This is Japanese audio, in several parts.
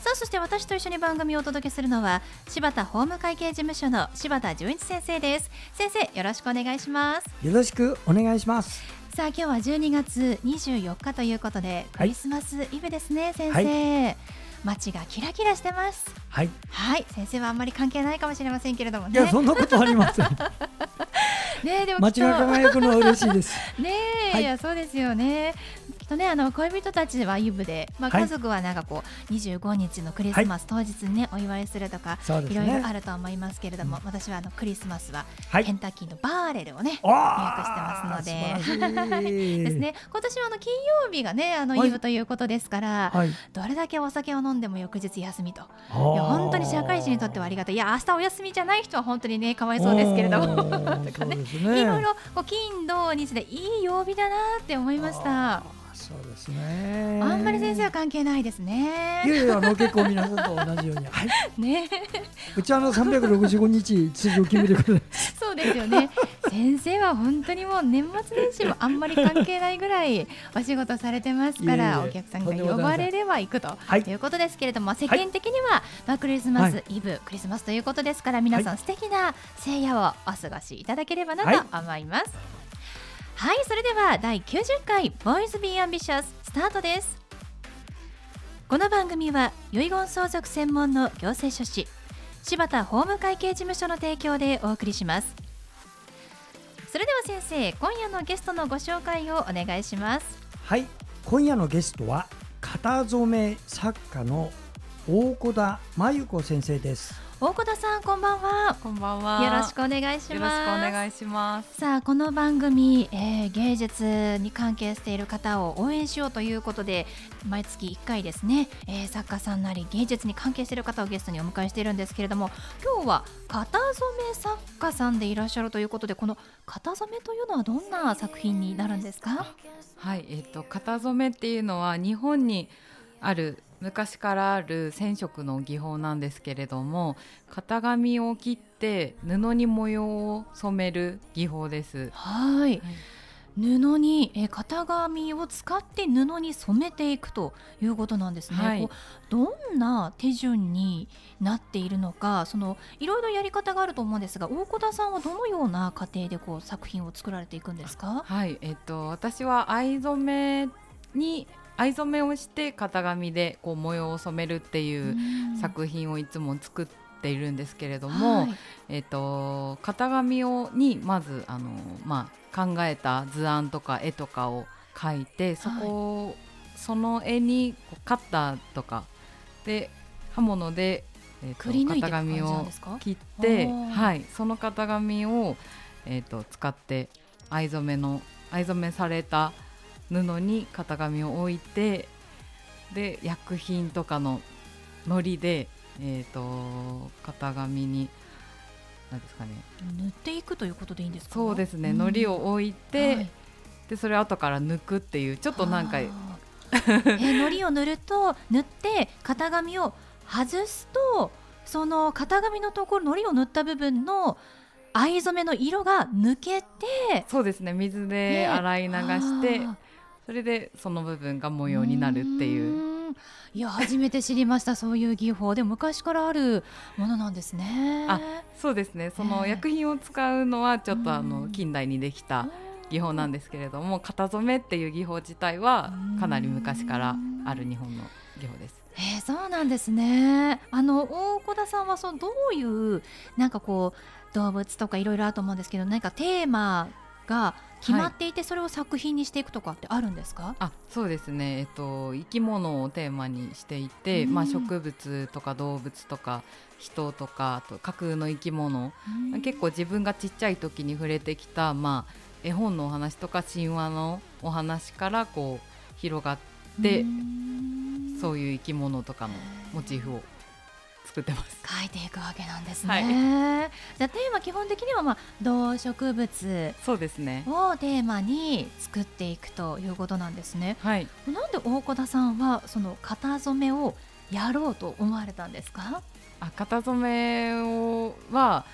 さあそして私と一緒に番組をお届けするのは柴田法務会計事務所の柴田純一先生です。先生よろしくお願いします。よろしくお願いします。さあ今日は12月24日ということで、クリスマスイブですね先生、はい。街がキラキラしてます。はい。はい。先生はあんまり関係ないかもしれませんけれどもね。いやそんなことありません。ねでも街が輝くのは嬉しいです。ね、はい、いやそうですよねとねあの恋人たちはイブで、まあ、家族はなんかこう25日のクリスマス当日にね、お祝いするとか、いろいろあると思いますけれども、私はあのクリスマスはケンタッキーのバーレルをね、予約してますので。ですね。今年はあの金曜日がねあのイブということですから、どれだけお酒を飲んでも翌日休みと。いや本当に社会人にとってはありがたい。いや明日お休みじゃない人は本当にねかわいそうですけれども。と かね。いろいろこう金土日でいい曜日だなって思いました。そうですね。あんまり先生は関係ないですね。いやいや、あの結構皆さんと同じように。はい。ね。うちはあの三百六十五日次を決めてくれ。そうですよね。先生は本当にもう年末年始もあんまり関係ないぐらいお仕事されてますから、お客さんが呼ばれれば行くと、はい、いうことですけれども、世間的には、まあクリスマスイブ、クリスマスということですから、皆さん素敵な聖夜をお過ごしいただければなと思います。はいそれでは第90回ボーイズビーアンビシャススタートです。この番組は遺言相続専門の行政書士柴田法務会計事務所の提供でお送りします。それでは先生今夜のゲストのご紹介をお願いします。はい今夜のゲストは型染め作家の大小田真由子先生です。大小田さんこんばんは。こんばんは。よろしくお願いします。よろしくお願いします。さあこの番組、えー、芸術に関係している方を応援しようということで毎月1回ですね、えー、作家さんなり芸術に関係している方をゲストにお迎えしているんですけれども今日は型染め作家さんでいらっしゃるということでこの型染めというのはどんな作品になるんですか？はいえっ、ー、と型染めっていうのは日本にある昔からある染色の技法なんですけれども型紙を切って布に模様を染める技法です。はい、布にえ型紙を使って布に染めていくということなんですね。はい、どんな手順になっているのかそのいろいろやり方があると思うんですが大小田さんはどのような過程でこう作品を作られていくんですか？はい。えっと私は藍染めに藍染めをして型紙でこう模様を染めるっていう作品をいつも作っているんですけれども、はい、えーと、型紙をにまずあの、まあ、考えた図案とか絵とかを描いてそこ、はい、その絵にカッターとかで刃物で、えーと、型紙を切ってはい、その型紙を、えーと使って藍染めの藍染めされた布に型紙を置いてで薬品とかの糊で、えーと、型紙に何ですかね。塗っていくということでいいんですか？そうですね、糊を置いて、はい、でそれを後から抜くっていうちょっとなんかえ糊を塗ると塗って型紙を外すとその型紙のところ糊を塗った部分の藍染めの色が抜けてそうですね。水で洗い流して、それでその部分が模様になるっていう。いや初めて知りました そういう技法。で昔からあるものなんですね。あそうですね。その薬品を使うのはちょっとあの近代にできた技法なんですけれども型染めっていう技法自体はかなり昔からある日本の技法です。えー、そうなんですね。あの大小田さんはそのどういうなんかこう動物とかいろいろあると思うんですけど何かテーマが決まっていて、それを作品にしていくとかってあるんですか？あそうですね、えっと、生き物をテーマにしていて、まあ、植物とか動物とか人とかあと架空の生き物、結構自分がちっちゃい時に触れてきた、まあ、絵本のお話とか神話のお話からこう広がってそういう生き物とかのモチーフを作ってます。書いていくわけなんですはいね。じゃあテーマ基本的にはまあ動植物そうですね。をテーマに作っていくということなんですね。はい。なんで大小田さんはその型染めをやろうと思われたんですか？あ型染めをは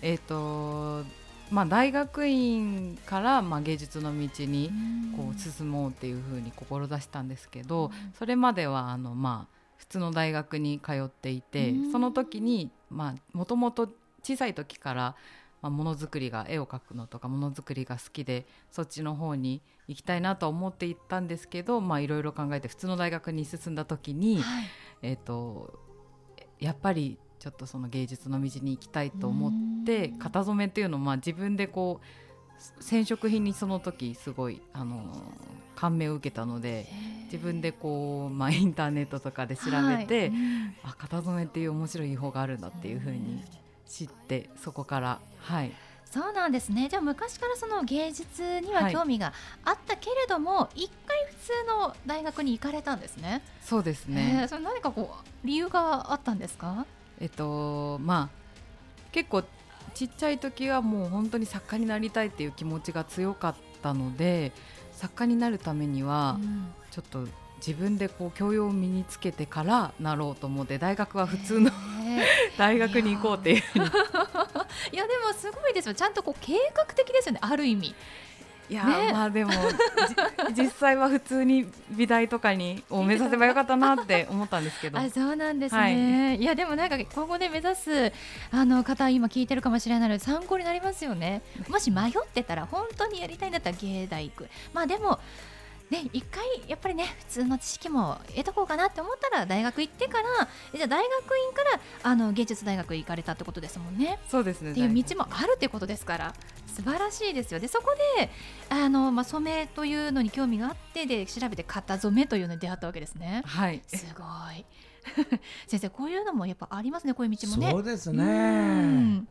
えっ、とまあ大学院からまあ芸術の道にこう進もうっていうふうに志したんですけど、それまではあのまあ普通の大学に通っていて、うん。その時にまあもともと小さい時からまあものづくりが絵を描くのとかものづくりが好きでそっちの方に行きたいなとは思っていったんですけどまあいろいろ考えて普通の大学に進んだ時に、はい。えっ、とやっぱりちょっとその芸術の道に行きたいと思ってうん。型染めっていうのをまあ自分でこう染色品にその時すごいあの感銘を受けたので自分でこう、まあ、インターネットとかで調べて、はいうんあ型染めっていう面白い技法があるんだっていうふうに知ってそこからはいそうなんですね。じゃあ昔からその芸術にははい興味があったけれども、一回普通の大学に行かれたんですね。そうですえねーそれ何かこう理由があったんですか？えっとまあ結構ちっちゃい時はもう本当に作家になりたいっていう気持ちが強かったので作家になるためにはうんちょっと自分でこう教養を身につけてからなろうと思って大学は普通のえ 大学に行こうっていういや でもすごいですよ。ちゃんとこう計画的ですよね。ある意味。いやね。まあでもじ 実際は普通に美大とかにを目指せばよかったなって思ったんですけど。あそうなんですね、い、やでもなんか今後で目指すあの方今聞いてるかもしれないので参考になりますよね。もし迷ってたら本当にやりたいんだったら芸大行く。まあでもね一回やっぱりね普通の知識も得とこうかなって思ったら大学行ってからえじゃあ大学院からあの芸術大学行かれたってことですもんね。そうですねっていう道もあるってことですから素晴らしいですよ。でそこであの、まあ、染めというのに興味があってで調べて型染めというのに出会ったわけですね。はい。すごい。先生こういうのもやっぱありますねこういう道もね。そうですうねん。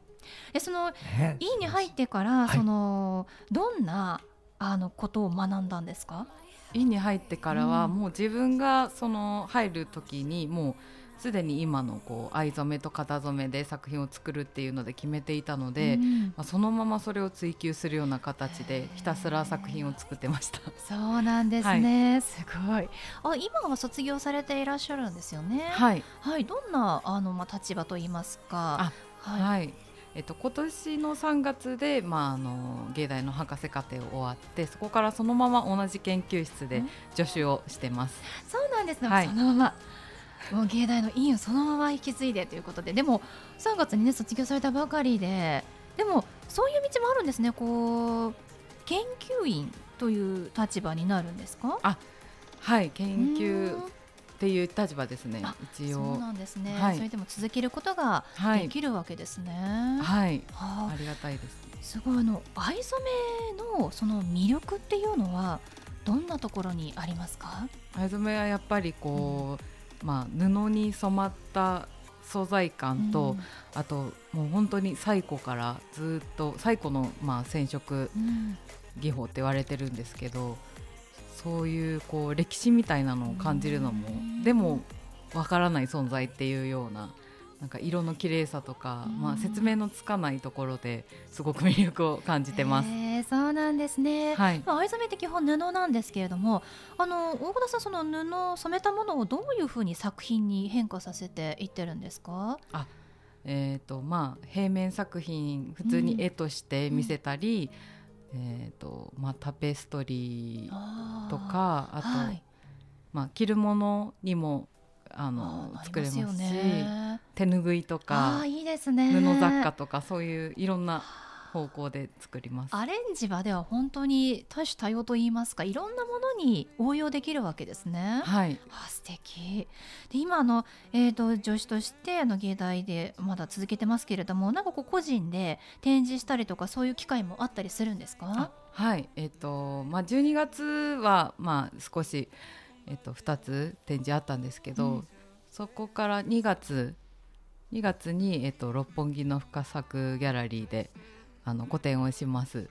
でそのね。院に入ってから、はい。そのどんなあのことを学んだんですか？院に入ってからはうん。もう自分がその入る時にもうすでに今のこう藍染めと型染めで作品を作るっていうので決めていたので、うん。まあ、そのままそれを追求するような形でひたすら作品を作ってました。そうなんですね、すごい。あ今は卒業されていらっしゃるんですよね。はい、はい、どんなあのまあ立場と言いますか。あはい、はいえっと、今年の3月で、まあ、あの芸大の博士課程を終わってそこからそのまま同じ研究室でうん？助手をしてます。そうなんですね、はい。そのまま。もう芸大の院をそのまま引き継いでということで。でも3月にね卒業されたばかりででもそういう道もあるんですね。こう研究員という立場になるんですか？はい。研究うんっていう立場ですねあ一応。そうなんですね、はい。それでも続けることがはい。できるわけですね。はい。はあ。ありがたいです。すごいあの藍染めのその魅力っていうのはどんなところにありますか？藍染めはやっぱりこう、まあ、布に染まった素材感と、あともう本当に最古からずっと最古の、まあ、染色うん、うん技法って言われてるんですけどそういうこう歴史みたいなのを感じるのも、うんでもわからない存在っていうようななんか色の綺麗さとか、うんまあ、説明のつかないところですごく魅力を感じてます。へーそうなんですね。はい、まあ藍染めって基本布なんですけれども、あの大久田さんその布を染めたものをどういうふうに作品に変化させていってるんですか？えーとまあ、平面作品普通に絵として見せたり、えーとまあ、タペストリーとかあと、はい、まあ、着るものにもああのー作れますし手ぬぐいとあかーいいですね。布雑貨とかそういういろんな方向で作ります。アレンジはでは本当に多種多様と言いますかいろんなものに応用できるわけですね。はい、あ素敵で今あの、えー、と助手としてあの芸大でまだ続けてますけれどもなんかこう個人で展示したりとかそういう機会もあったりするんですあかはいえっ、とまあ12月はまあ少しえっ、と2つ展示あったんですけど、うん。そこから2月2月にえっ、と六本木の深作ギャラリーであの個展をします。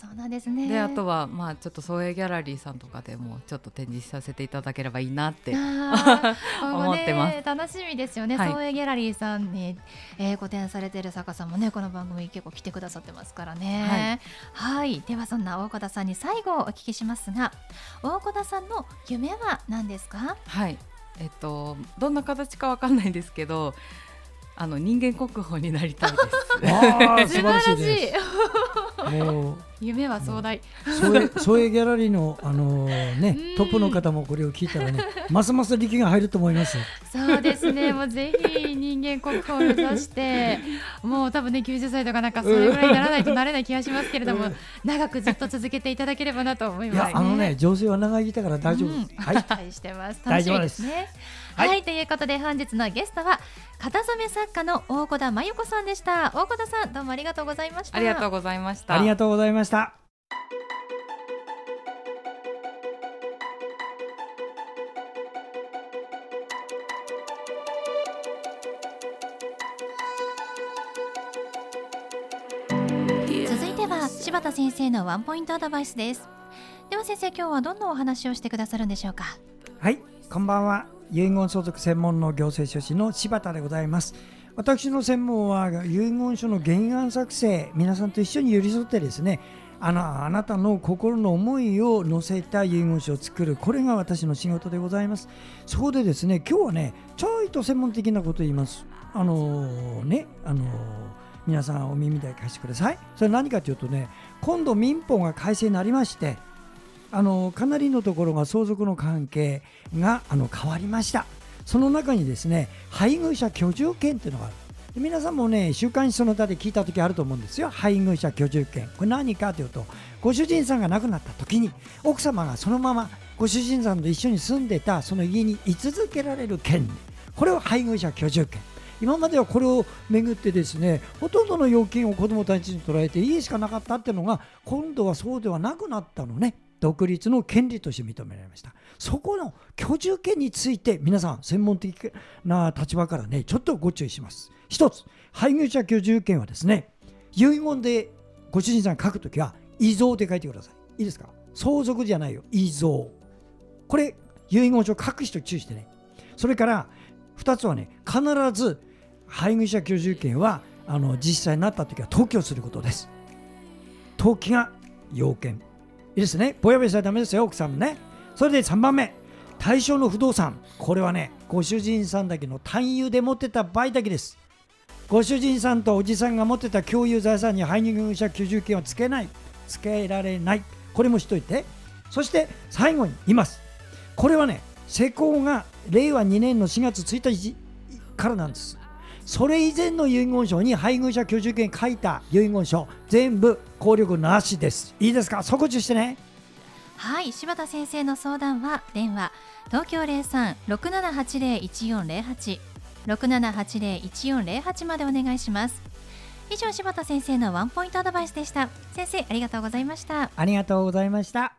そうなんですね。であとはまあちょっと創営ギャラリーさんとかでもちょっと展示させていただければいいなって 思ってます。楽しみですよね、はい。創営ギャラリーさんに、えー、個展されている作家さんもねこの番組結構来てくださってますからね。はい。ではそんな大小田さんに最後お聞きしますが大小田さんの夢は何ですか？はい。えっとどんな形かわかんないんですけどあの人間国宝になりたいです。素晴らしい。でいす。も う夢は壮大ソエソエギャラリーのあのねうんトップの方もこれを聞いたらね ますます力が入ると思います。そうですね。もうぜひ人間国宝を目指してもう多分ね90歳とかなんかそれぐらいにならないとなれない気がしますけれども、長くずっと続けていただければなと思いいます、やあのね女性は長生きだから大丈夫はい。期待してます。大丈夫です。楽しみね。はいはい、ということで本日のゲストは型染め作家の大小田真由子さんでした。大小田さんどうもありがとうございました。ありがとうございました。ありがとうございました。続いては柴田先生のワンポイントアドバイスです。では先生今日はどんなお話をしてくださるんでしょうか？はい、こんばんは。遺言相続専門の行政書士の柴田でございます。私の専門は遺言書の原案作成、皆さんと一緒に寄り添ってですね、あのあなたの心の思いを乗せた遺言書を作る、これが私の仕事でございます。そこでですね、今日はね、ちょいと専門的なことを言います。あのね、あの皆さんお耳で貸してください。それ何かというとね、今度民法が改正になりまして、あのかなりのところが相続の関係があの変わりました。その中にですね配偶者居住権っていうのがある。皆さんもね週刊誌その他で聞いた時あると思うんですよ。配偶者居住権。これ何かというとご主人さんが亡くなった時に奥様がそのままご主人さんと一緒に住んでたその家に居続けられる権利。これを配偶者居住権。今まではこれをめぐってですねほとんどの要件を子どもたちに捉えて家しかなかったっていうのが今度はそうではなくなったのね。独立の権利として認められました。そこの居住権について皆さん専門的な立場からねちょっとご注意します。一つ配偶者居住権はですね遺言でご主人さん書くときは遺贈で書いてください。いいですか？相続じゃないよ。遺贈。これ遺言書書く人注意してね。それから2つはね必ず配偶者居住権はあの実際になった時は登記をすることです。登記が要件。いいですね。ぼやぼやしたらダメですよ奥さんもね。それで3番目対象の不動産。これはねご主人さんだけの単有で持ってた場合だけです。ご主人さんとおじさんが持ってた共有財産に配偶者居住権をつけない。つけられない。これもしといて。そして最後に言います。これはね施行が令和2年の4月1日からなんです。それ以前の遺言書に配偶者居住権書いた遺言書全部効力なしです。いいですか？そこ注意してね。はい柴田先生の相談は電話東京0367801408 6780-1408までお願いします。以上柴田先生のワンポイントアドバイスでした。先生ありがとうございました。ありがとうございました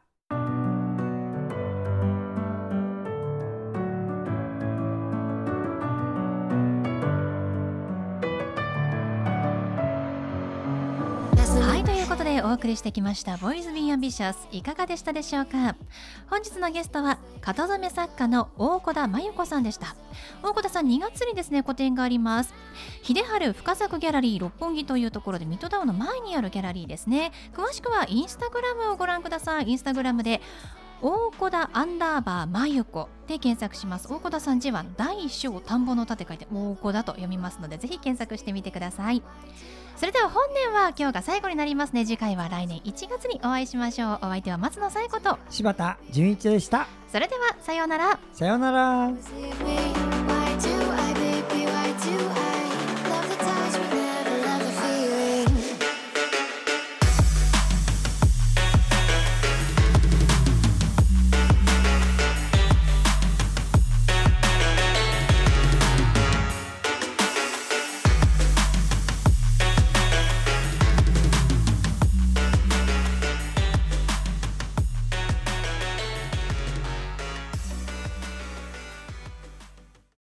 送りしてきました「ボーイズ・ビン・アンビシャス」いかがでしたでしょうか？本日のゲストは型染め作家の大小田真由子さんでした。大小田さん2月にですね個展があります。秀春深作ギャラリー六本木というところでミッドタウンの前にあるギャラリーですね。詳しくはインスタグラムをご覧ください。インスタグラムで大小田アンダーバー真由子で検索します。大小田さん字は大小田んぼの田って書いて大小田と読みますのでぜひ検索してみてください。それでは本年は今日が最後になりますね。次回は来年1月にお会いしましょう。お相手は松野紗友子と柴田純一でした。それではさようなら。さようなら